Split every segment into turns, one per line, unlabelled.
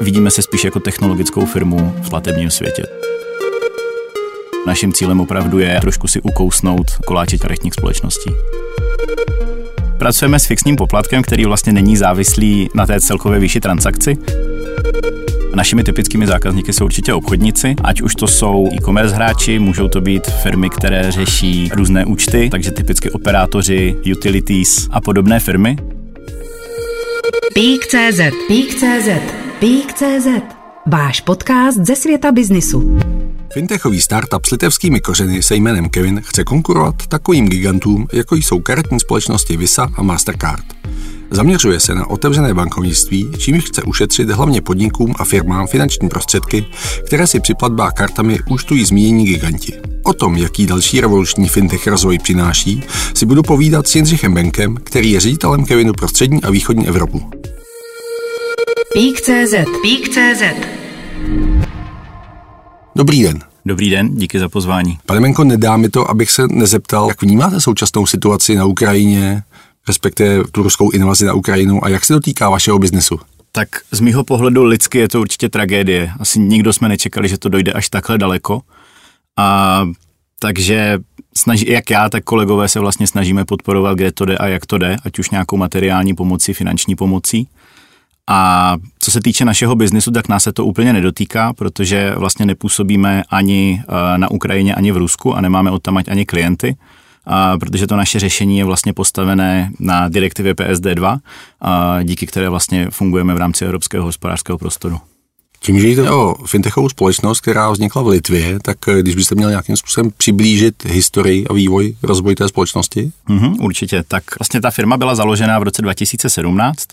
Vidíme se spíš jako technologickou firmu v platebním světě. Naším cílem opravdu je trošku si ukousnout koláče karetních společností. Pracujeme s fixním poplatkem, který vlastně není závislý na té celkové výši transakci. Našimi typickými zákazníky jsou určitě obchodníci, ať už to jsou e-commerce hráči, můžou to být firmy, které řeší různé účty, takže typicky operátoři, utilities a podobné firmy.
Pík.cz Pík.cz Pík.cz Váš podcast ze světa biznisu.
Fintechový startup s litevskými kořeny se jménem Kevin chce konkurovat takovým gigantům, jako jsou karetní společnosti Visa a Mastercard. Zaměřuje se na otevřené bankovnictví, čímž chce ušetřit hlavně podnikům a firmám finanční prostředky, které si při platbách kartami účtují zmínění giganti. O tom, jaký další revoluční fintech rozvoj přináší, si budu povídat s Jindřichem Benkem, který je ředitelem Kevinu pro střední a východní Evropu.
Pík.cz Pík.cz
Dobrý den.
Dobrý den, díky za pozvání.
Pane Menko, nedá mi to, abych se nezeptal, jak vnímáte současnou situaci na Ukrajině, respektive tu ruskou invazi na Ukrajinu a jak se to týká vašeho biznesu?
Tak z mýho pohledu lidsky je to určitě tragédie. Asi nikdo jsme nečekali, že to dojde až takhle daleko. A takže snaží, jak já, tak kolegové se vlastně snažíme podporovat, kde to jde a jak to jde, ať už nějakou materiální pomocí, finanční pomocí. A co se týče našeho biznisu, tak nás se to úplně nedotýká, protože vlastně nepůsobíme ani eh, na Ukrajině, ani v Rusku a nemáme od tam ani klienty a protože to naše řešení je vlastně postavené na direktivě PSD2, a díky které vlastně fungujeme v rámci Evropského hospodářského prostoru.
Tím, že jde o fintechovou společnost, která vznikla v Litvě, tak eh, když byste měl nějakým způsobem přiblížit historii a vývoj, rozvoj té společnosti?
Mm-hmm, určitě. Tak vlastně ta firma byla založena v roce 2017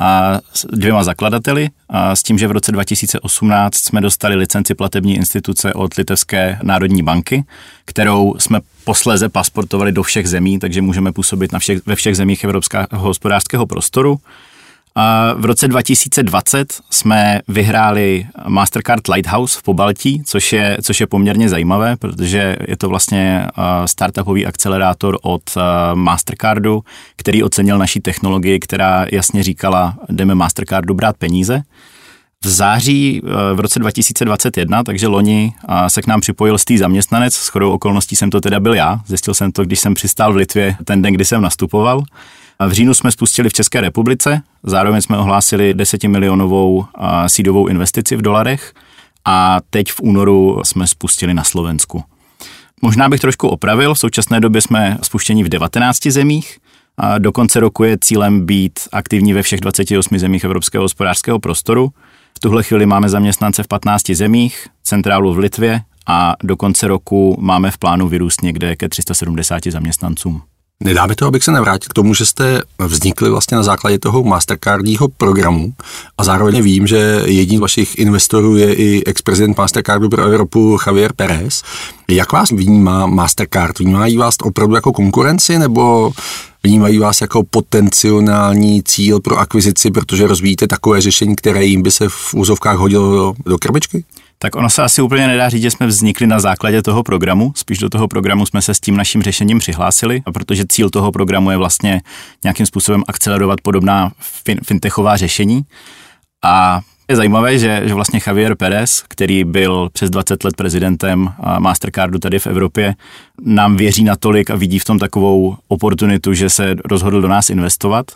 a s dvěma zakladateli a s tím, že v roce 2018 jsme dostali licenci platební instituce od Litevské národní banky, kterou jsme posléze pasportovali do všech zemí, takže můžeme působit na všech, ve všech zemích Evropského hospodářského prostoru. V roce 2020 jsme vyhráli Mastercard Lighthouse v Pobaltí, což je, což je poměrně zajímavé, protože je to vlastně startupový akcelerátor od Mastercardu, který ocenil naší technologii, která jasně říkala, jdeme Mastercardu brát peníze. V září v roce 2021, takže loni, se k nám připojil stý zaměstnanec, s chodou okolností jsem to teda byl já, zjistil jsem to, když jsem přistál v Litvě ten den, kdy jsem nastupoval. V říjnu jsme spustili v České republice, zároveň jsme ohlásili 10 milionovou sídovou investici v dolarech a teď v únoru jsme spustili na Slovensku. Možná bych trošku opravil, v současné době jsme spuštěni v 19 zemích, a do konce roku je cílem být aktivní ve všech 28 zemích Evropského hospodářského prostoru. V tuhle chvíli máme zaměstnance v 15 zemích, centrálu v Litvě a do konce roku máme v plánu vyrůst někde ke 370 zaměstnancům.
Nedá mi to, abych se navrátil k tomu, že jste vznikli vlastně na základě toho Mastercardního programu a zároveň vím, že jedním z vašich investorů je i ex-prezident Mastercardu pro Evropu Javier Pérez. Jak vás vnímá Mastercard? Vnímají vás opravdu jako konkurenci nebo vnímají vás jako potenciální cíl pro akvizici, protože rozvíjíte takové řešení, které jim by se v úzovkách hodilo do, do krbičky?
Tak ono se asi úplně nedá říct, že jsme vznikli na základě toho programu, spíš do toho programu jsme se s tím naším řešením přihlásili, a protože cíl toho programu je vlastně nějakým způsobem akcelerovat podobná fin- fintechová řešení. A je zajímavé, že, že vlastně Javier Perez, který byl přes 20 let prezidentem Mastercardu tady v Evropě, nám věří natolik a vidí v tom takovou oportunitu, že se rozhodl do nás investovat.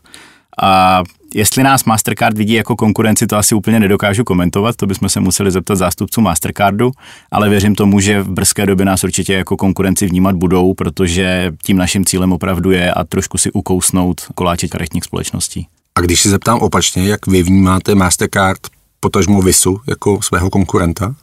A jestli nás Mastercard vidí jako konkurenci, to asi úplně nedokážu komentovat, to bychom se museli zeptat zástupců Mastercardu, ale věřím tomu, že v brzké době nás určitě jako konkurenci vnímat budou, protože tím naším cílem opravdu je a trošku si ukousnout koláče karetních společností.
A když si zeptám opačně, jak vy vnímáte Mastercard potažmo Visu jako svého konkurenta?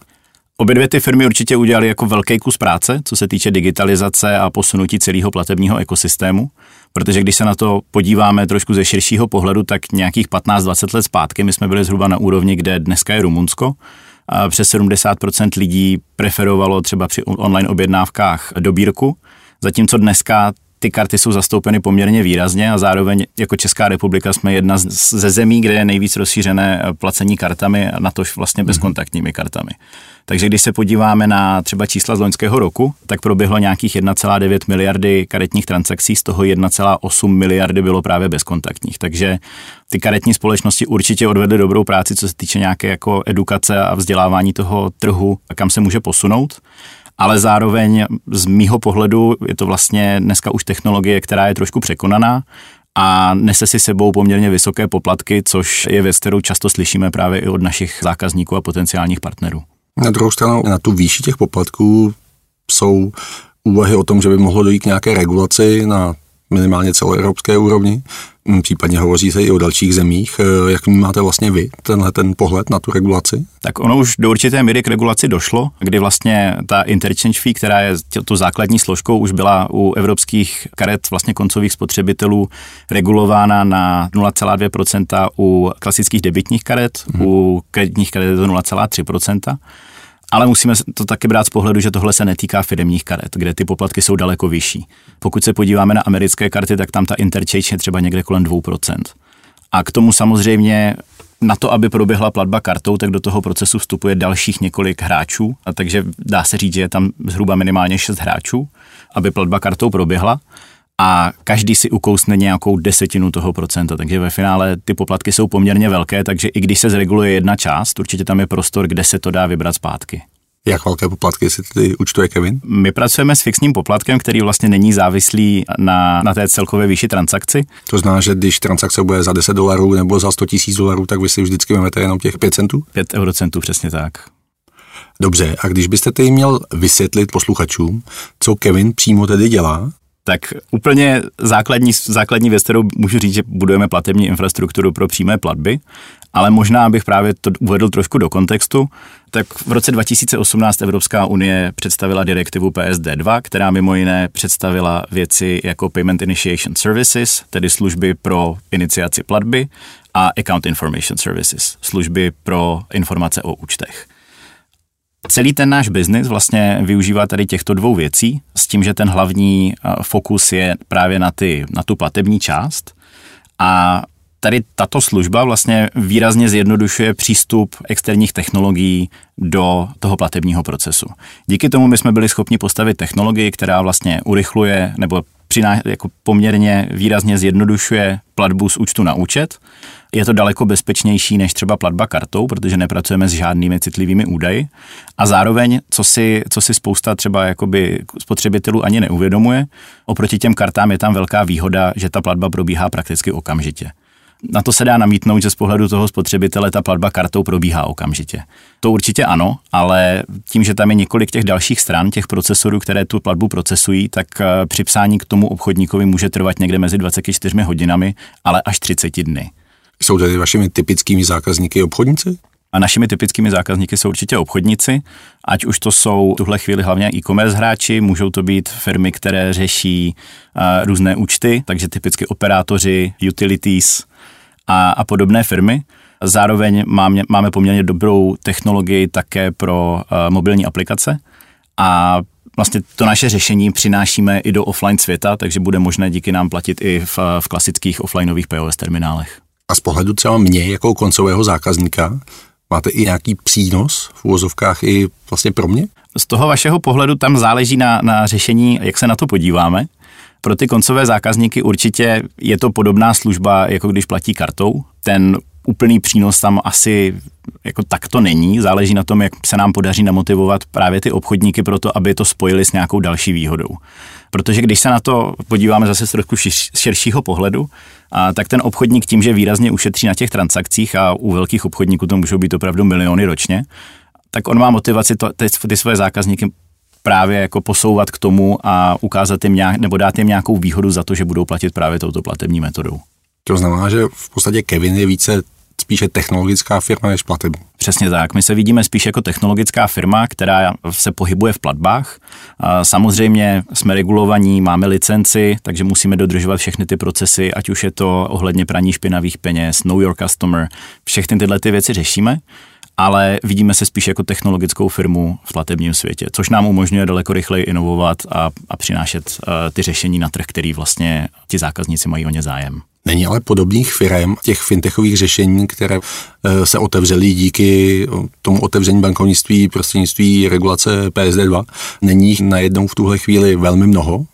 Obě dvě ty firmy určitě udělali jako velký kus práce, co se týče digitalizace a posunutí celého platebního ekosystému, protože když se na to podíváme trošku ze širšího pohledu, tak nějakých 15-20 let zpátky my jsme byli zhruba na úrovni, kde dneska je Rumunsko, a přes 70% lidí preferovalo třeba při online objednávkách dobírku, zatímco dneska ty karty jsou zastoupeny poměrně výrazně a zároveň jako Česká republika jsme jedna ze zemí, kde je nejvíc rozšířené placení kartami a na tož vlastně mhm. bezkontaktními kartami. Takže když se podíváme na třeba čísla z loňského roku, tak proběhlo nějakých 1,9 miliardy karetních transakcí, z toho 1,8 miliardy bylo právě bezkontaktních. Takže ty karetní společnosti určitě odvedly dobrou práci, co se týče nějaké jako edukace a vzdělávání toho trhu, a kam se může posunout ale zároveň z mýho pohledu je to vlastně dneska už technologie, která je trošku překonaná a nese si sebou poměrně vysoké poplatky, což je věc, kterou často slyšíme právě i od našich zákazníků a potenciálních partnerů.
Na druhou stranu, na tu výši těch poplatků jsou úvahy o tom, že by mohlo dojít k nějaké regulaci na minimálně celoevropské úrovni. Mm, případně hovoří se i o dalších zemích. Eh, jak máte vlastně vy tenhle ten pohled na tu regulaci?
Tak ono už do určité míry k regulaci došlo, kdy vlastně ta interchange fee, která je tu základní složkou, už byla u evropských karet vlastně koncových spotřebitelů regulována na 0,2% u klasických debitních karet, hmm. u kreditních karet je to 0,3%. Ale musíme to taky brát z pohledu, že tohle se netýká firmních karet, kde ty poplatky jsou daleko vyšší. Pokud se podíváme na americké karty, tak tam ta interchange je třeba někde kolem 2%. A k tomu samozřejmě na to, aby proběhla platba kartou, tak do toho procesu vstupuje dalších několik hráčů, a takže dá se říct, že je tam zhruba minimálně 6 hráčů, aby platba kartou proběhla a každý si ukousne nějakou desetinu toho procenta, takže ve finále ty poplatky jsou poměrně velké, takže i když se zreguluje jedna část, určitě tam je prostor, kde se to dá vybrat zpátky.
Jak velké poplatky si ty účtuje Kevin?
My pracujeme s fixním poplatkem, který vlastně není závislý na, na té celkové výši transakci.
To znamená, že když transakce bude za 10 dolarů nebo za 100 tisíc dolarů, tak vy si vždycky vezmete jenom těch 5 centů?
5 eurocentů, přesně tak.
Dobře, a když byste tedy měl vysvětlit posluchačům, co Kevin přímo tedy dělá,
tak úplně základní, základní věc, kterou můžu říct, že budujeme platební infrastrukturu pro přímé platby, ale možná bych právě to uvedl trošku do kontextu, tak v roce 2018 Evropská unie představila direktivu PSD2, která mimo jiné představila věci jako Payment Initiation Services, tedy služby pro iniciaci platby, a Account Information Services, služby pro informace o účtech. Celý ten náš biznis vlastně využívá tady těchto dvou věcí s tím, že ten hlavní eh, fokus je právě na, ty, na tu platební část a tady tato služba vlastně výrazně zjednodušuje přístup externích technologií do toho platebního procesu. Díky tomu my jsme byli schopni postavit technologii, která vlastně urychluje nebo přiná, jako poměrně výrazně zjednodušuje platbu z účtu na účet. Je to daleko bezpečnější než třeba platba kartou, protože nepracujeme s žádnými citlivými údaji. A zároveň, co si, co si spousta třeba jakoby spotřebitelů ani neuvědomuje, oproti těm kartám je tam velká výhoda, že ta platba probíhá prakticky okamžitě. Na to se dá namítnout, že z pohledu toho spotřebitele ta platba kartou probíhá okamžitě. To určitě ano, ale tím, že tam je několik těch dalších stran, těch procesorů, které tu platbu procesují, tak eh, připsání k tomu obchodníkovi může trvat někde mezi 24 hodinami, ale až 30 dny.
Jsou tedy vašimi typickými zákazníky obchodníci?
A našimi typickými zákazníky jsou určitě obchodníci, ať už to jsou v tuhle chvíli hlavně e-commerce hráči, můžou to být firmy, které řeší uh, různé účty, takže typicky operátoři, utilities, a, a podobné firmy. Zároveň máme, máme poměrně dobrou technologii také pro uh, mobilní aplikace a vlastně to naše řešení přinášíme i do offline světa, takže bude možné díky nám platit i v, v klasických offlineových POS terminálech.
A z pohledu třeba mě jako koncového zákazníka, máte i nějaký přínos v úvozovkách i vlastně pro mě?
Z toho vašeho pohledu tam záleží na, na řešení, jak se na to podíváme. Pro ty koncové zákazníky určitě je to podobná služba, jako když platí kartou. Ten úplný přínos tam asi jako tak to není, záleží na tom, jak se nám podaří namotivovat právě ty obchodníky pro to, aby to spojili s nějakou další výhodou. Protože když se na to podíváme zase z trošku širšího pohledu, a tak ten obchodník tím, že výrazně ušetří na těch transakcích a u velkých obchodníků to můžou být opravdu miliony ročně, tak on má motivaci to, ty, ty svoje zákazníky právě jako posouvat k tomu a ukázat jim nějak, nebo dát jim nějakou výhodu za to, že budou platit právě touto platební metodou.
To znamená, že v podstatě Kevin je více spíše technologická firma než platební.
Přesně tak. My se vidíme spíš jako technologická firma, která se pohybuje v platbách. Samozřejmě jsme regulovaní, máme licenci, takže musíme dodržovat všechny ty procesy, ať už je to ohledně praní špinavých peněz, know your customer, všechny tyhle ty věci řešíme ale vidíme se spíš jako technologickou firmu v platebním světě, což nám umožňuje daleko rychleji inovovat a, a přinášet uh, ty řešení na trh, který vlastně ti zákazníci mají o ně zájem.
Není ale podobných firm, těch fintechových řešení, které eh, se otevřely díky tomu otevření bankovnictví prostřednictví regulace PSD2, není jich najednou v tuhle chvíli velmi mnoho,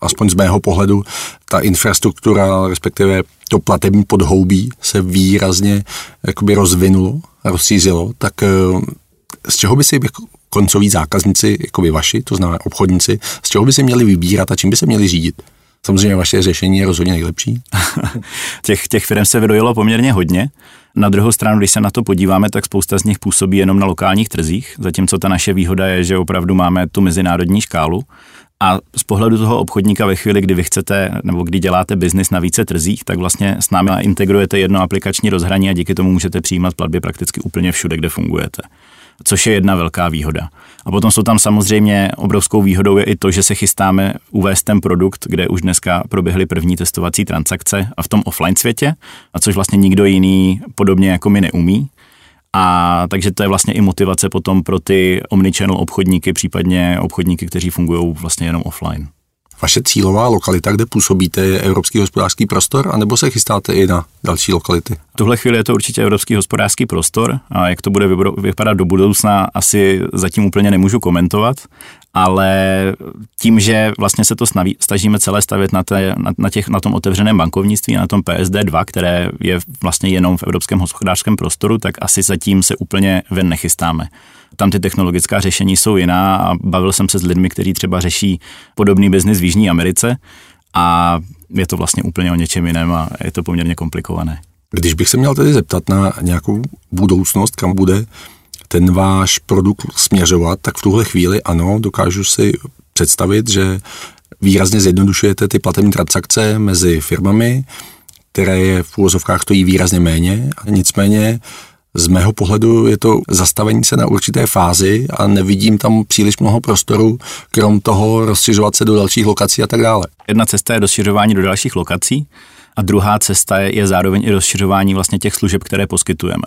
aspoň z mého pohledu, ta infrastruktura, respektive to platební podhoubí se výrazně jakoby rozvinulo rozšířilo, tak eh, z čeho by si jako koncoví zákazníci, jako by vaši, to znamená obchodníci, z čeho by si měli vybírat a čím by se měli řídit? Samozřejmě vaše řešení je rozhodně nejlepší.
těch, těch firm se vydojilo poměrně hodně. Na druhou stranu, když se na to podíváme, tak spousta z nich působí jenom na lokálních trzích, zatímco ta naše výhoda je, že opravdu máme tu mezinárodní škálu. A z pohledu toho obchodníka ve chvíli, kdy vy chcete nebo kdy děláte biznis na více trzích, tak vlastně s námi integrujete jedno aplikační rozhraní a díky tomu můžete přijímat platby prakticky úplně všude, kde fungujete což je jedna velká výhoda. A potom jsou tam samozřejmě obrovskou výhodou je i to, že se chystáme uvést ten produkt, kde už dneska proběhly první testovací transakce a v tom offline světě, a což vlastně nikdo jiný podobně jako my neumí. A takže to je vlastně i motivace potom pro ty omnichannel obchodníky, případně obchodníky, kteří fungují vlastně jenom offline.
Vaše cílová lokalita, kde působíte, je Evropský hospodářský prostor, anebo se chystáte i na další lokality?
V tuhle chvíli je to určitě Evropský hospodářský prostor a jak to bude vypadat do budoucna, asi zatím úplně nemůžu komentovat, ale tím, že vlastně se to snaví, snažíme celé stavět na, té, na, na, těch, na tom otevřeném bankovnictví, na tom PSD2, které je vlastně jenom v evropském hospodářském prostoru, tak asi zatím se úplně ven nechystáme. Tam ty technologická řešení jsou jiná a bavil jsem se s lidmi, kteří třeba řeší podobný biznis v Jižní Americe a je to vlastně úplně o něčem jiném a je to poměrně komplikované.
Když bych se měl tedy zeptat na nějakou budoucnost, kam bude ten váš produkt směřovat, tak v tuhle chvíli ano, dokážu si představit, že výrazně zjednodušujete ty platební transakce mezi firmami, které je v úvozovkách stojí výrazně méně, nicméně z mého pohledu je to zastavení se na určité fázi a nevidím tam příliš mnoho prostoru, krom toho rozšiřovat se do dalších lokací a tak dále.
Jedna cesta je rozšiřování do dalších lokací a druhá cesta je, je zároveň i rozšiřování vlastně těch služeb, které poskytujeme.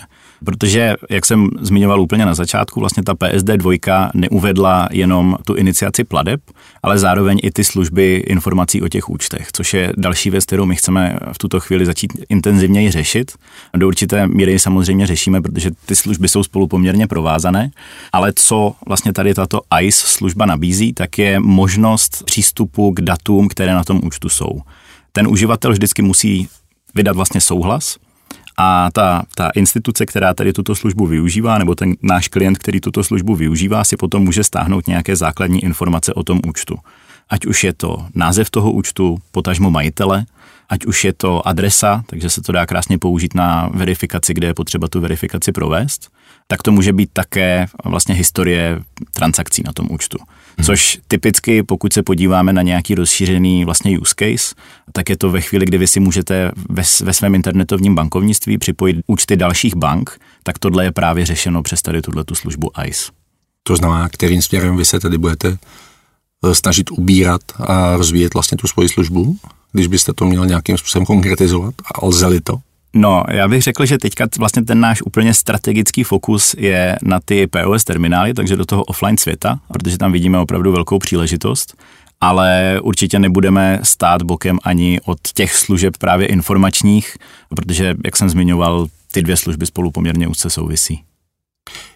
Protože, jak jsem zmiňoval úplně na začátku, vlastně ta PSD 2 neuvedla jenom tu iniciaci pladeb, ale zároveň i ty služby informací o těch účtech, což je další věc, kterou my chceme v tuto chvíli začít intenzivněji řešit. Do určité míry samozřejmě řešíme, protože ty služby jsou spolu poměrně provázané, ale co vlastně tady tato ICE služba nabízí, tak je možnost přístupu k datům, které na tom účtu jsou. Ten uživatel vždycky musí vydat vlastně souhlas, a ta, ta instituce, která tady tuto službu využívá, nebo ten náš klient, který tuto službu využívá, si potom může stáhnout nějaké základní informace o tom účtu. Ať už je to název toho účtu, potažmo majitele, ať už je to adresa, takže se to dá krásně použít na verifikaci, kde je potřeba tu verifikaci provést, tak to může být také vlastně historie transakcí na tom účtu. Hmm. Což typicky, pokud se podíváme na nějaký rozšířený vlastně use case, tak je to ve chvíli, kdy vy si můžete ve, ve svém internetovním bankovnictví připojit účty dalších bank, tak tohle je právě řešeno přes tady tuto službu ICE.
To znamená, kterým směrem vy se tedy budete eh, snažit ubírat a rozvíjet vlastně tu svoji službu, když byste to měl nějakým způsobem konkretizovat a lze to?
No, já bych řekl, že teďka vlastně ten náš úplně strategický fokus je na ty POS terminály, takže do toho offline světa, protože tam vidíme opravdu velkou příležitost ale určitě nebudeme stát bokem ani od těch služeb právě informačních, protože, jak jsem zmiňoval, ty dvě služby spolu poměrně úzce souvisí.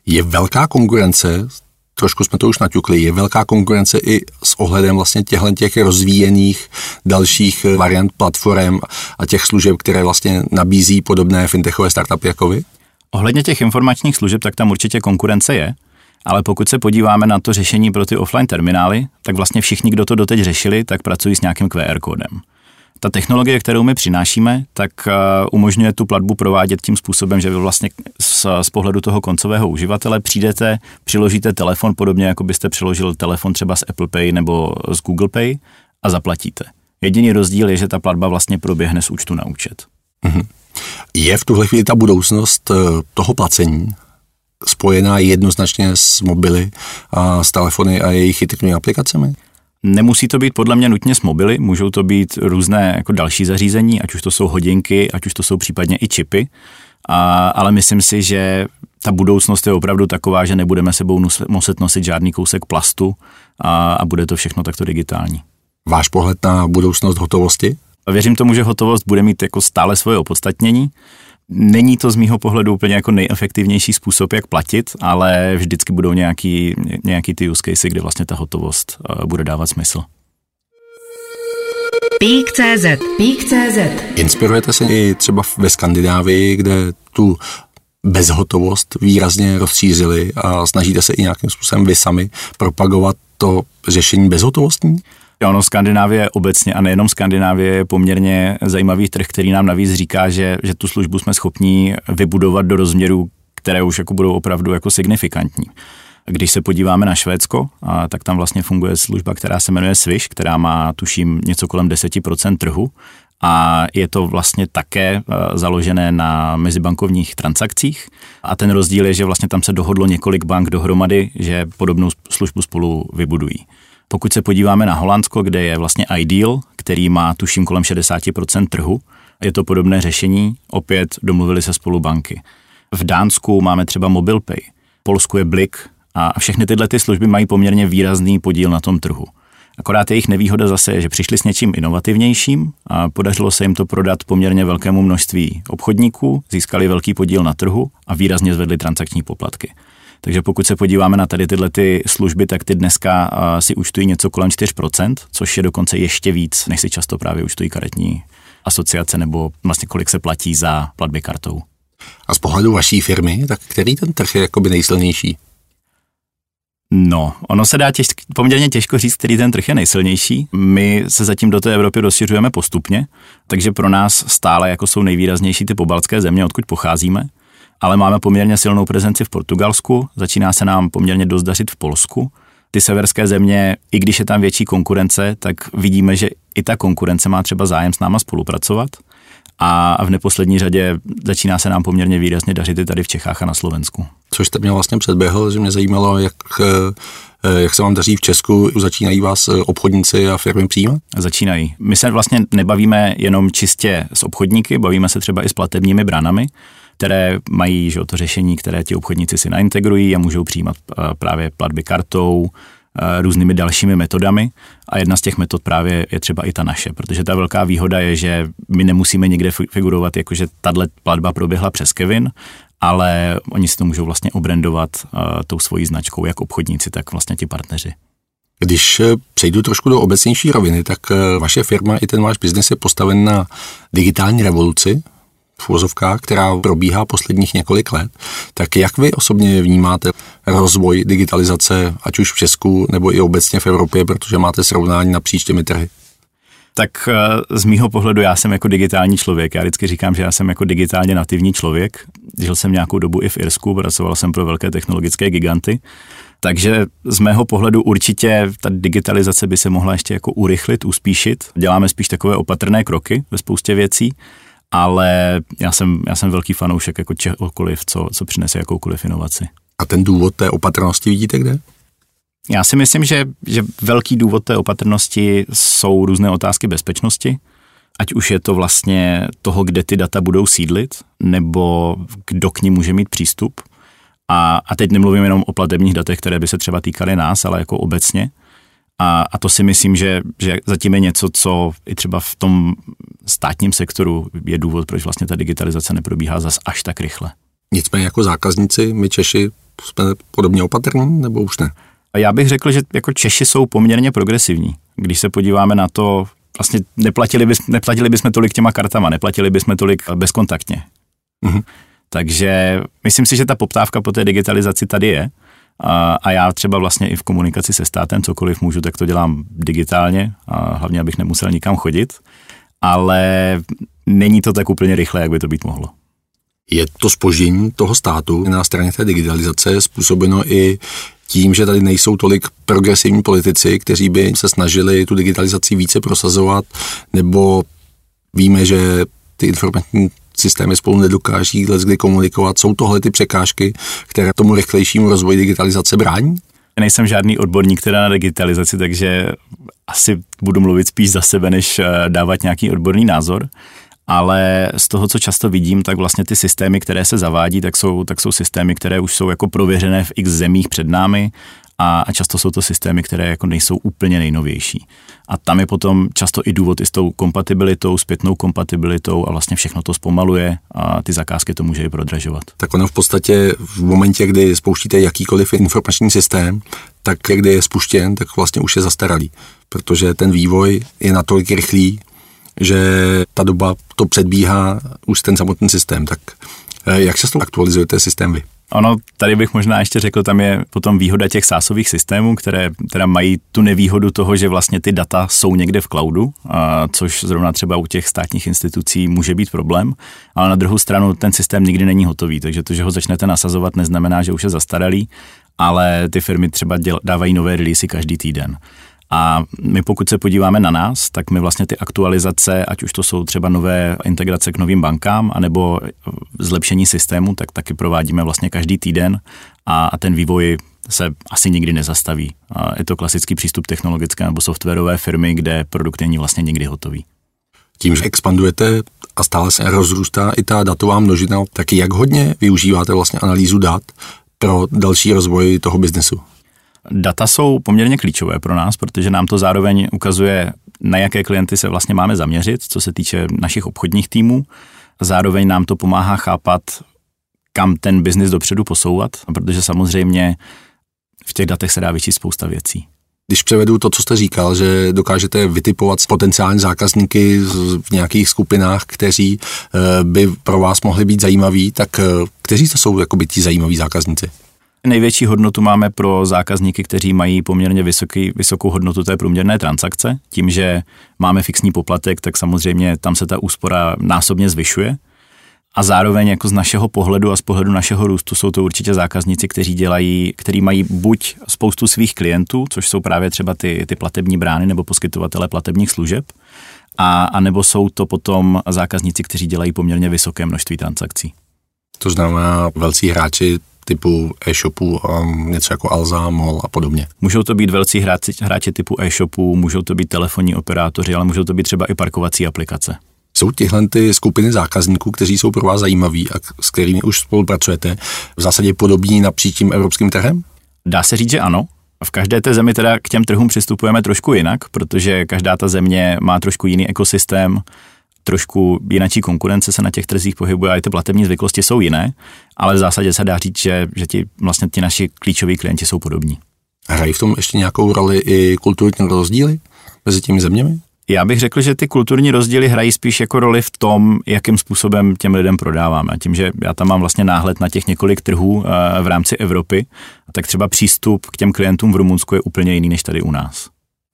Je velká konkurence, trošku jsme to už naťukli, je velká konkurence i s ohledem vlastně těchto těch rozvíjených dalších variant platform a těch služeb, které vlastně nabízí podobné fintechové startupy jako vy?
Ohledně těch informačních služeb, tak tam určitě konkurence je, ale pokud se podíváme na to řešení pro ty offline terminály, tak vlastně všichni, kdo to doteď řešili, tak pracují s nějakým QR kódem. Ta technologie, kterou my přinášíme, tak uh, umožňuje tu platbu provádět tím způsobem, že vy vlastně z, z pohledu toho koncového uživatele přijdete, přiložíte telefon, podobně jako byste přiložil telefon třeba z Apple Pay nebo z Google Pay a zaplatíte. Jediný rozdíl je, že ta platba vlastně proběhne z účtu na účet. Mm-hmm.
Je v tuhle chvíli ta budoucnost eh, toho placení spojená jednoznačně s mobily a s telefony a jejich chytrými aplikacemi?
Nemusí to být podle mě nutně s mobily, můžou to být různé jako další zařízení, ať už to jsou hodinky, ať už to jsou případně i čipy, a, ale myslím si, že ta budoucnost je opravdu taková, že nebudeme sebou muset nosit žádný kousek plastu a, a bude to všechno takto digitální.
Váš pohled na budoucnost hotovosti?
Věřím tomu, že hotovost bude mít jako stále svoje opodstatnění. Není to z mýho pohledu úplně jako nejefektivnější způsob, jak platit, ale vždycky budou nějaký, nějaký ty use case, kde vlastně ta hotovost uh, bude dávat smysl.
Pík.cz Pík.cz
Inspirujete se i třeba ve Skandinávii, kde tu bezhotovost výrazně rozšířili a snažíte se i nějakým způsobem vy sami propagovat to řešení bezhotovostní?
Ono Skandinávie obecně a nejenom Skandinávie je poměrně zajímavý trh, který nám navíc říká, že, že tu službu jsme schopni vybudovat do rozměrů, které už jako budou opravdu jako signifikantní. Když se podíváme na Švédsko, a, tak tam vlastně funguje služba, která se jmenuje Swish, která má, tuším, něco kolem 10% trhu a je to vlastně také e, založené na mezibankovních transakcích a ten rozdíl je, že vlastně tam se dohodlo několik bank dohromady, že podobnou službu spolu vybudují. Pokud se podíváme na Holandsko, kde je vlastně Ideal, který má tuším kolem 60% trhu, je to podobné řešení, opět domluvili se spolu banky. V Dánsku máme třeba MobilePay, Polsku je Blik a všechny tyhle ty služby mají poměrně výrazný podíl na tom trhu. Akorát jejich nevýhoda zase je, že přišli s něčím inovativnějším a podařilo se jim to prodat poměrně velkému množství obchodníků, získali velký podíl na trhu a výrazně zvedli transakční poplatky. Takže pokud se podíváme na tady tyhle ty služby, tak ty dneska si účtují něco kolem 4%, což je dokonce ještě víc, než si často právě účtují karetní asociace nebo vlastně kolik se platí za platby kartou.
A z pohledu vaší firmy, tak který ten trh je jakoby nejsilnější?
No, ono se dá těž, poměrně těžko říct, který ten trh je nejsilnější. My se zatím do té Evropy rozšiřujeme postupně, takže pro nás stále jako jsou nejvýraznější ty pobaltské země, odkud pocházíme ale máme poměrně silnou prezenci v Portugalsku, začíná se nám poměrně dost dařit v Polsku. Ty severské země, i když je tam větší konkurence, tak vidíme, že i ta konkurence má třeba zájem s náma spolupracovat. A v neposlední řadě začíná se nám poměrně výrazně dařit i tady v Čechách a na Slovensku.
Což jste mě vlastně předběhl, že mě zajímalo, jak, eh, jak se vám daří v Česku. Začínají vás eh, obchodníci a firmy přijímat?
Začínají. My se vlastně nebavíme jenom čistě s obchodníky, bavíme se třeba i s platebními branami které mají že, to řešení, které ti obchodníci si naintegrují a můžou přijímat eh, právě platby kartou, eh, různými dalšími metodami a jedna z těch metod právě je třeba i ta naše, protože ta velká výhoda je, že my nemusíme někde figurovat, jako že tahle platba proběhla přes Kevin, ale oni si to můžou vlastně obrendovat uh, tou svojí značkou, jak obchodníci, tak vlastně ti partneři.
Když přejdu trošku do obecnější roviny, tak vaše firma i ten váš biznes je postaven na digitální revoluci, v která probíhá posledních několik let, tak jak vy osobně vnímáte rozvoj digitalizace, ať už v Česku nebo i obecně v Evropě, protože máte srovnání napříč těmi trhy?
Tak eh, z mýho pohledu já jsem jako digitální člověk. Já vždycky říkám, že já jsem jako digitálně nativní člověk. Žil jsem nějakou dobu i v Irsku, pracoval jsem pro velké technologické giganty. Takže z mého pohledu určitě ta digitalizace by se mohla ještě jako urychlit, uspíšit. Děláme spíš takové opatrné kroky ve spoustě věcí ale já jsem, já jsem velký fanoušek jako čehokoliv, co, co přinese jakoukoliv inovaci.
A ten důvod té opatrnosti vidíte kde?
Já si myslím, že, že velký důvod té opatrnosti jsou různé otázky bezpečnosti, ať už je to vlastně toho, kde ty data budou sídlit, nebo kdo k ním může mít přístup. A, a teď nemluvím jenom o platebních datech, které by se třeba týkaly nás, ale jako obecně. A, a to si myslím, že, že zatím je něco, co i třeba v tom státním sektoru je důvod, proč vlastně ta digitalizace neprobíhá zas až tak rychle.
Nicméně jako zákazníci, my Češi jsme podobně opatrní, nebo už ne?
A já bych řekl, že jako Češi jsou poměrně progresivní. Když se podíváme na to, vlastně neplatili, bys, neplatili bychom tolik těma kartama, neplatili bychom tolik bezkontaktně. Mm-hmm. Takže myslím si, že ta poptávka po té digitalizaci tady je. A, a já třeba vlastně i v komunikaci se státem cokoliv můžu, tak to dělám digitálně, a hlavně abych nemusel nikam chodit, ale není to tak úplně rychle, jak by to být mohlo.
Je to spoždění toho státu na straně té digitalizace způsobeno i tím, že tady nejsou tolik progresivní politici, kteří by se snažili tu digitalizaci více prosazovat, nebo víme, že ty informační systémy spolu nedokáží kdy komunikovat. Jsou tohle ty překážky, které tomu rychlejšímu rozvoji digitalizace brání?
Nejsem žádný odborník teda na digitalizaci, takže asi budu mluvit spíš za sebe, než eh, dávat nějaký odborný názor. ale z toho, co často vidím, tak vlastně ty systémy, které se zavádí, tak jsou, tak jsou systémy, které už jsou jako prověřené v x zemích před námi a, a často jsou to systémy, které jako nejsou úplně nejnovější. A tam je potom často i důvod i s tou kompatibilitou, zpětnou kompatibilitou a vlastně všechno to zpomaluje a ty zakázky to může i prodražovat.
Tak ono v podstatě v momentě, kdy spouštíte jakýkoliv informační systém, tak kdy je spuštěn, tak vlastně už je zastaralý, protože ten vývoj je natolik rychlý, že ta doba to předbíhá už ten samotný systém. Tak eh, jak často aktualizujete systém vy?
Ono, tady bych možná ještě řekl, tam je potom výhoda těch sásových systémů, které teda mají tu nevýhodu toho, že vlastně ty data jsou někde v cloudu, a což zrovna třeba u těch státních institucí může být problém, ale na druhou stranu ten systém nikdy není hotový, takže to, že ho začnete nasazovat, neznamená, že už je zastaralý, ale ty firmy třeba děl, dávají nové releasy každý týden. A my pokud se podíváme na nás, tak my vlastně ty aktualizace, ať už to jsou třeba nové integrace k novým bankám, anebo zlepšení systému, tak taky provádíme vlastně každý týden a, a ten vývoj se asi nikdy nezastaví. A je to klasický přístup technologické nebo softwarové firmy, kde produkt není vlastně nikdy hotový.
Tím, že expandujete a stále se rozrůstá i ta datová množina, tak jak hodně využíváte vlastně analýzu dat pro další rozvoj toho biznesu?
Data jsou poměrně klíčové pro nás, protože nám to zároveň ukazuje, na jaké klienty se vlastně máme zaměřit, co se týče našich obchodních týmů. Zároveň nám to pomáhá chápat, kam ten biznis dopředu posouvat, protože samozřejmě v těch datech se dá vyčíst spousta věcí.
Když převedu to, co jste říkal, že dokážete vytipovat potenciální zákazníky v nějakých skupinách, kteří eh, by pro vás mohli být zajímaví, tak eh, kteří to jsou jakoby ti zajímaví zákazníci?
Největší hodnotu máme pro zákazníky, kteří mají poměrně vysoký, vysokou hodnotu té průměrné transakce. Tím, že máme fixní poplatek, tak samozřejmě tam se ta úspora násobně zvyšuje. A zároveň jako z našeho pohledu a z pohledu našeho růstu jsou to určitě zákazníci, kteří dělají, kteří mají buď spoustu svých klientů, což jsou právě třeba ty, ty platební brány nebo poskytovatele platebních služeb, a, a nebo jsou to potom zákazníci, kteří dělají poměrně vysoké množství transakcí.
To znamená velcí hráči typu e-shopů, um, něco jako Alza, MOL a podobně.
Můžou to být velcí hráči, hráči typu e-shopů, můžou to být telefonní operátoři, ale můžou to být třeba i parkovací aplikace.
Jsou tyhle ty skupiny zákazníků, kteří jsou pro vás zajímaví a s kterými už spolupracujete, v zásadě podobní napříč tím evropským trhem?
Dá se říct, že ano. V každé té zemi teda k těm trhům přistupujeme trošku jinak, protože každá ta země má trošku jiný ekosystém, trošku jinačí konkurence se na těch trzích pohybuje a i ty platební zvyklosti jsou jiné, ale v zásadě se dá říct, že, že ti, vlastně ti naši klíčoví klienti jsou podobní.
Hrají v tom ještě nějakou roli i kulturní rozdíly mezi těmi zeměmi?
Já bych řekl, že ty kulturní rozdíly hrají spíš jako roli v tom, jakým způsobem těm lidem prodáváme. A tím, že já tam mám vlastně náhled na těch několik trhů eh, v rámci Evropy, tak třeba přístup k těm klientům v Rumunsku je úplně jiný než tady u nás.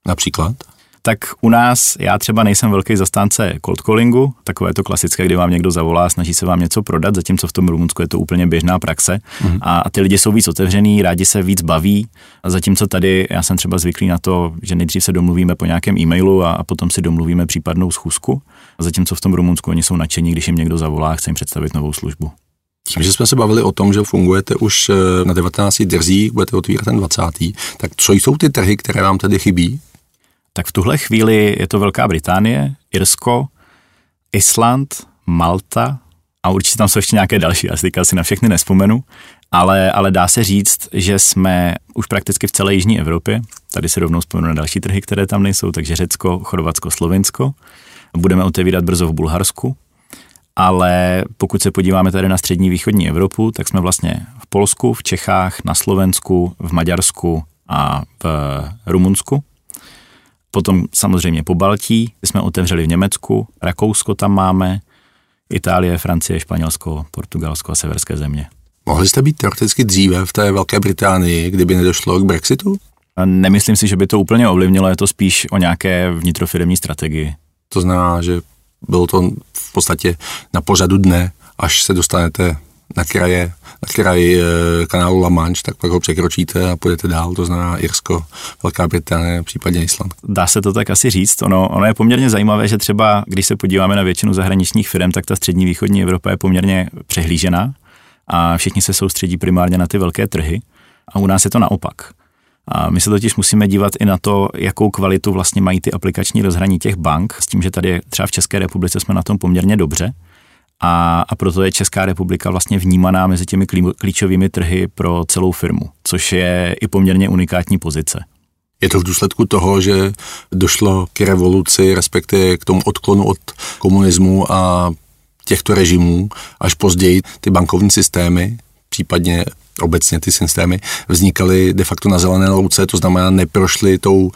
Například?
Tak u nás, já třeba nejsem velký zastánce cold callingu, takové to klasické, kdy vám někdo zavolá, snaží se vám něco prodat, zatímco v tom Rumunsku je to úplně běžná praxe mm. a, ty lidi jsou víc otevřený, rádi se víc baví, a zatímco tady já jsem třeba zvyklý na to, že nejdřív se domluvíme po nějakém e-mailu a, a potom si domluvíme případnou schůzku, a zatímco v tom Rumunsku oni jsou nadšení, když jim někdo zavolá a chce jim představit novou službu.
Tím, že jsme se bavili o tom, že fungujete už eh, na 19 trzích, budete otvírat ten 20. Tak co jsou ty trhy, které vám tedy chybí?
Tak v tuhle chvíli je to Velká Británie, Irsko, Island, Malta a určitě tam jsou ještě nějaké další, já si teďka asi na všechny nespomenu, ale, ale dá se říct, že jsme už prakticky v celé Jižní Evropě. Tady se rovnou vzpomenu na další trhy, které tam nejsou, takže Řecko, Chorvatsko, Slovinsko. Budeme otevírat brzo v Bulharsku, ale pokud se podíváme tady na střední východní Evropu, tak jsme vlastně v Polsku, v Čechách, na Slovensku, v Maďarsku a v Rumunsku. Potom samozřejmě po Baltí jsme otevřeli v Německu, Rakousko tam máme, Itálie, Francie, Španělsko, Portugalsko a severské země.
Mohli jste být teoreticky dříve v té Velké Británii, kdyby nedošlo k Brexitu?
Nemyslím si, že by to úplně ovlivnilo, je to spíš o nějaké vnitrofiremní strategii.
To znamená, že bylo to v podstatě na pořadu dne, až se dostanete na kraje, na kraji e, kanálu La Manche, tak pak ho překročíte a půjdete dál, to znamená Irsko, Velká Británie, případně Island.
Dá se to tak asi říct. Ono, ono je poměrně zajímavé, že třeba, když se podíváme na většinu zahraničních firm, tak ta střední východní Evropa je poměrně přehlížená a všichni se soustředí primárně na ty velké trhy a u nás je to naopak. A my se totiž musíme dívat i na to, jakou kvalitu vlastně mají ty aplikační rozhraní těch bank, s tím, že tady třeba v České republice jsme na tom poměrně dobře. A, a proto je Česká republika vlastně vnímaná mezi těmi klíčovými trhy pro celou firmu, což je i poměrně unikátní pozice.
Je to v důsledku toho, že došlo k revoluci, respektive k tomu odklonu od komunismu a těchto režimů, až později ty bankovní systémy, případně obecně ty systémy, vznikaly de facto na zelené louce, to znamená neprošly tou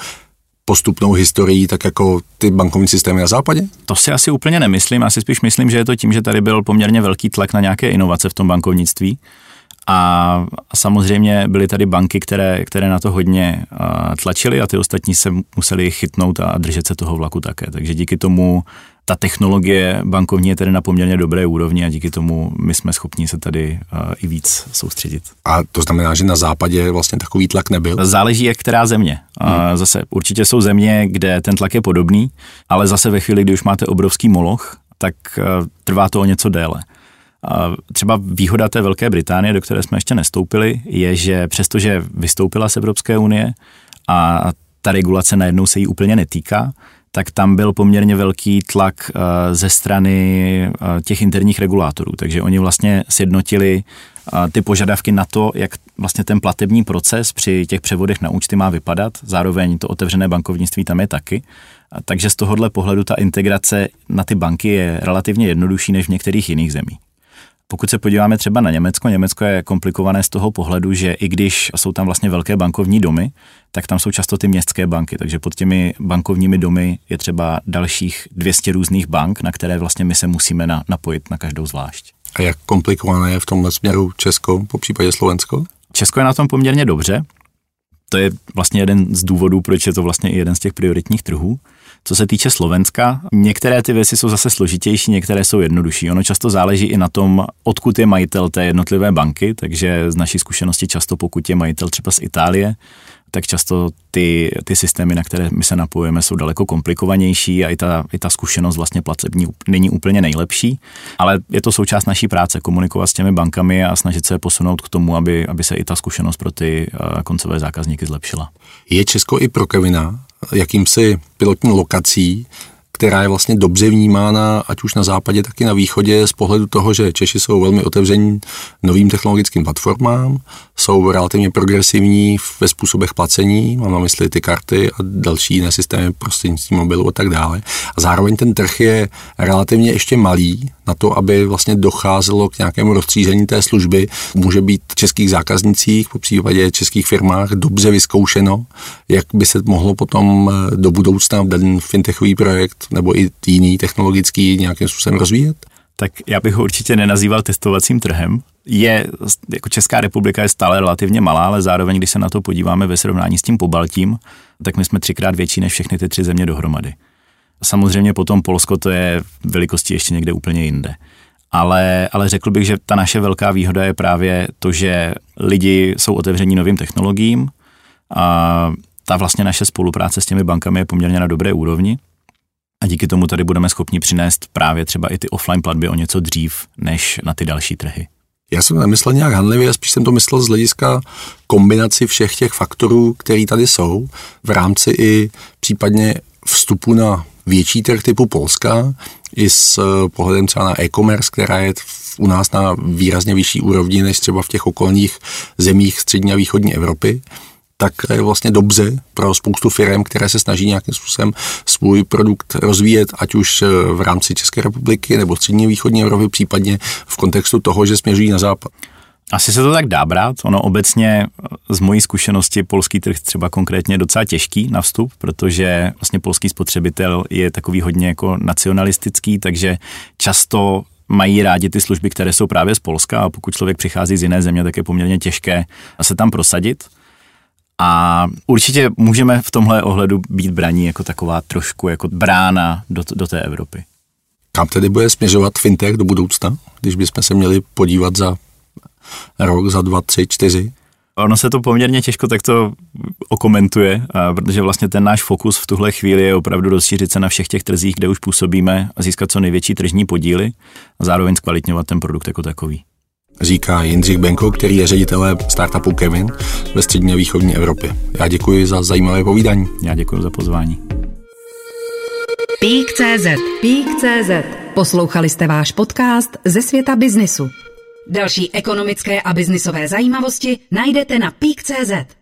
postupnou historií, tak jako ty bankovní systémy na západě?
To si asi úplně nemyslím, asi spíš myslím, že je to tím, že tady byl poměrně velký tlak na nějaké inovace v tom bankovnictví a samozřejmě byly tady banky, které, které na to hodně tlačily a ty ostatní se museli chytnout a držet se toho vlaku také. Takže díky tomu ta technologie bankovní je tedy na poměrně dobré úrovni a díky tomu my jsme schopni se tady i víc soustředit.
A to znamená, že na západě vlastně takový tlak nebyl?
Záleží, jak která země. Hmm. Zase určitě jsou země, kde ten tlak je podobný, ale zase ve chvíli, kdy už máte obrovský moloch, tak trvá to o něco déle. Třeba výhoda té Velké Británie, do které jsme ještě nestoupili, je, že přestože vystoupila z Evropské unie a ta regulace najednou se jí úplně netýká, tak tam byl poměrně velký tlak eh, ze strany eh, těch interních regulátorů. Takže oni vlastně sjednotili eh, ty požadavky na to, jak vlastně ten platební proces při těch převodech na účty má vypadat. Zároveň to otevřené bankovnictví tam je taky. Takže z tohohle pohledu ta integrace na ty banky je relativně jednodušší než v některých jiných zemích. Pokud se podíváme třeba na Německo, Německo je komplikované z toho pohledu, že i když jsou tam vlastně velké bankovní domy, tak tam jsou často ty městské banky, takže pod těmi bankovními domy je třeba dalších 200 různých bank, na které vlastně my se musíme na, napojit na každou zvlášť.
A jak komplikované je v tomhle směru Česko, po případě Slovensko?
Česko je na tom poměrně dobře. To je vlastně jeden z důvodů, proč je to vlastně i jeden z těch prioritních trhů. Co se týče Slovenska, některé ty věci jsou zase složitější, některé jsou jednodušší. Ono často záleží i na tom, odkud je majitel té jednotlivé banky, takže z naší zkušenosti často, pokud je majitel třeba z Itálie, tak často ty, ty systémy, na které my se napojujeme, jsou daleko komplikovanější a i ta, i ta zkušenost vlastně placební není úplně nejlepší, ale je to součást naší práce, komunikovat s těmi bankami a snažit se posunout k tomu, aby, aby se i ta zkušenost pro ty eh, koncové zákazníky zlepšila.
Je Česko i pro Kevina jakýmsi pilotní lokací, která je vlastně dobře vnímána, ať už na západě, tak i na východě, z pohledu toho, že Češi jsou velmi otevření novým technologickým platformám, jsou relativně progresivní ve způsobech placení, mám na mysli ty karty a další jiné systémy prostřednictvím mobilu a tak dále. A zároveň ten trh je relativně ještě malý na to, aby vlastně docházelo k nějakému rozstřízení té služby. Může být v českých zákaznicích, po případě českých firmách dobře vyzkoušeno, jak by se mohlo potom do budoucna ten fintechový projekt nebo i jiný technologický nějakým způsobem rozvíjet?
tak já bych ho určitě nenazýval testovacím trhem. Je, jako Česká republika je stále relativně malá, ale zároveň, když se na to podíváme ve srovnání s tím pobaltím, tak my jsme třikrát větší než všechny ty tři země dohromady. Samozřejmě potom Polsko to je velikosti ještě někde úplně jinde. Ale, ale řekl bych, že ta naše velká výhoda je právě to, že lidi jsou otevření novým technologiím a ta vlastně naše spolupráce s těmi bankami je poměrně na dobré úrovni. A díky tomu tady budeme schopni přinést právě třeba i ty offline platby o něco dřív než na ty další trhy.
Já jsem nemyslel nějak hanlivě, spíš jsem to myslel z hlediska kombinaci všech těch faktorů, které tady jsou, v rámci i případně vstupu na větší trh typu Polska, i s eh, pohledem třeba na e-commerce, která je u nás na výrazně vyšší úrovni než třeba v těch okolních zemích střední a východní Evropy tak je vlastně dobře pro spoustu firm, které se snaží nějakým způsobem svůj produkt rozvíjet, ať už eh, v rámci České republiky nebo střední východní Evropy, případně v kontextu toho, že směřují na západ.
Asi se to tak dá brát. Ono obecně z mojí zkušenosti polský trh třeba konkrétně je docela těžký na vstup, protože vlastně polský spotřebitel je takový hodně jako nacionalistický, takže často mají rádi ty služby, které jsou právě z Polska a pokud člověk přichází z jiné země, tak je poměrně těžké se tam prosadit. A určitě můžeme v tomhle ohledu být braní jako taková trošku jako brána do, do té Evropy.
Kam tedy bude směřovat fintech do budoucna, když bychom se měli podívat za rok, za dva, tři, čtyři?
Ono se to poměrně těžko takto okomentuje, protože vlastně ten náš fokus v tuhle chvíli je opravdu rozšířit se na všech těch trzích, kde už působíme a získat co největší tržní podíly a zároveň zkvalitňovat ten produkt jako takový.
Říká Jindřich Benko, který je ředitelem startupu Kevin ve střední a východní Evropě. Já děkuji za zajímavé povídání.
Já děkuji za pozvání.
Pík.cz Pík.cz Poslouchali jste váš podcast ze světa biznisu. Další ekonomické a biznisové zajímavosti najdete na Pík.cz.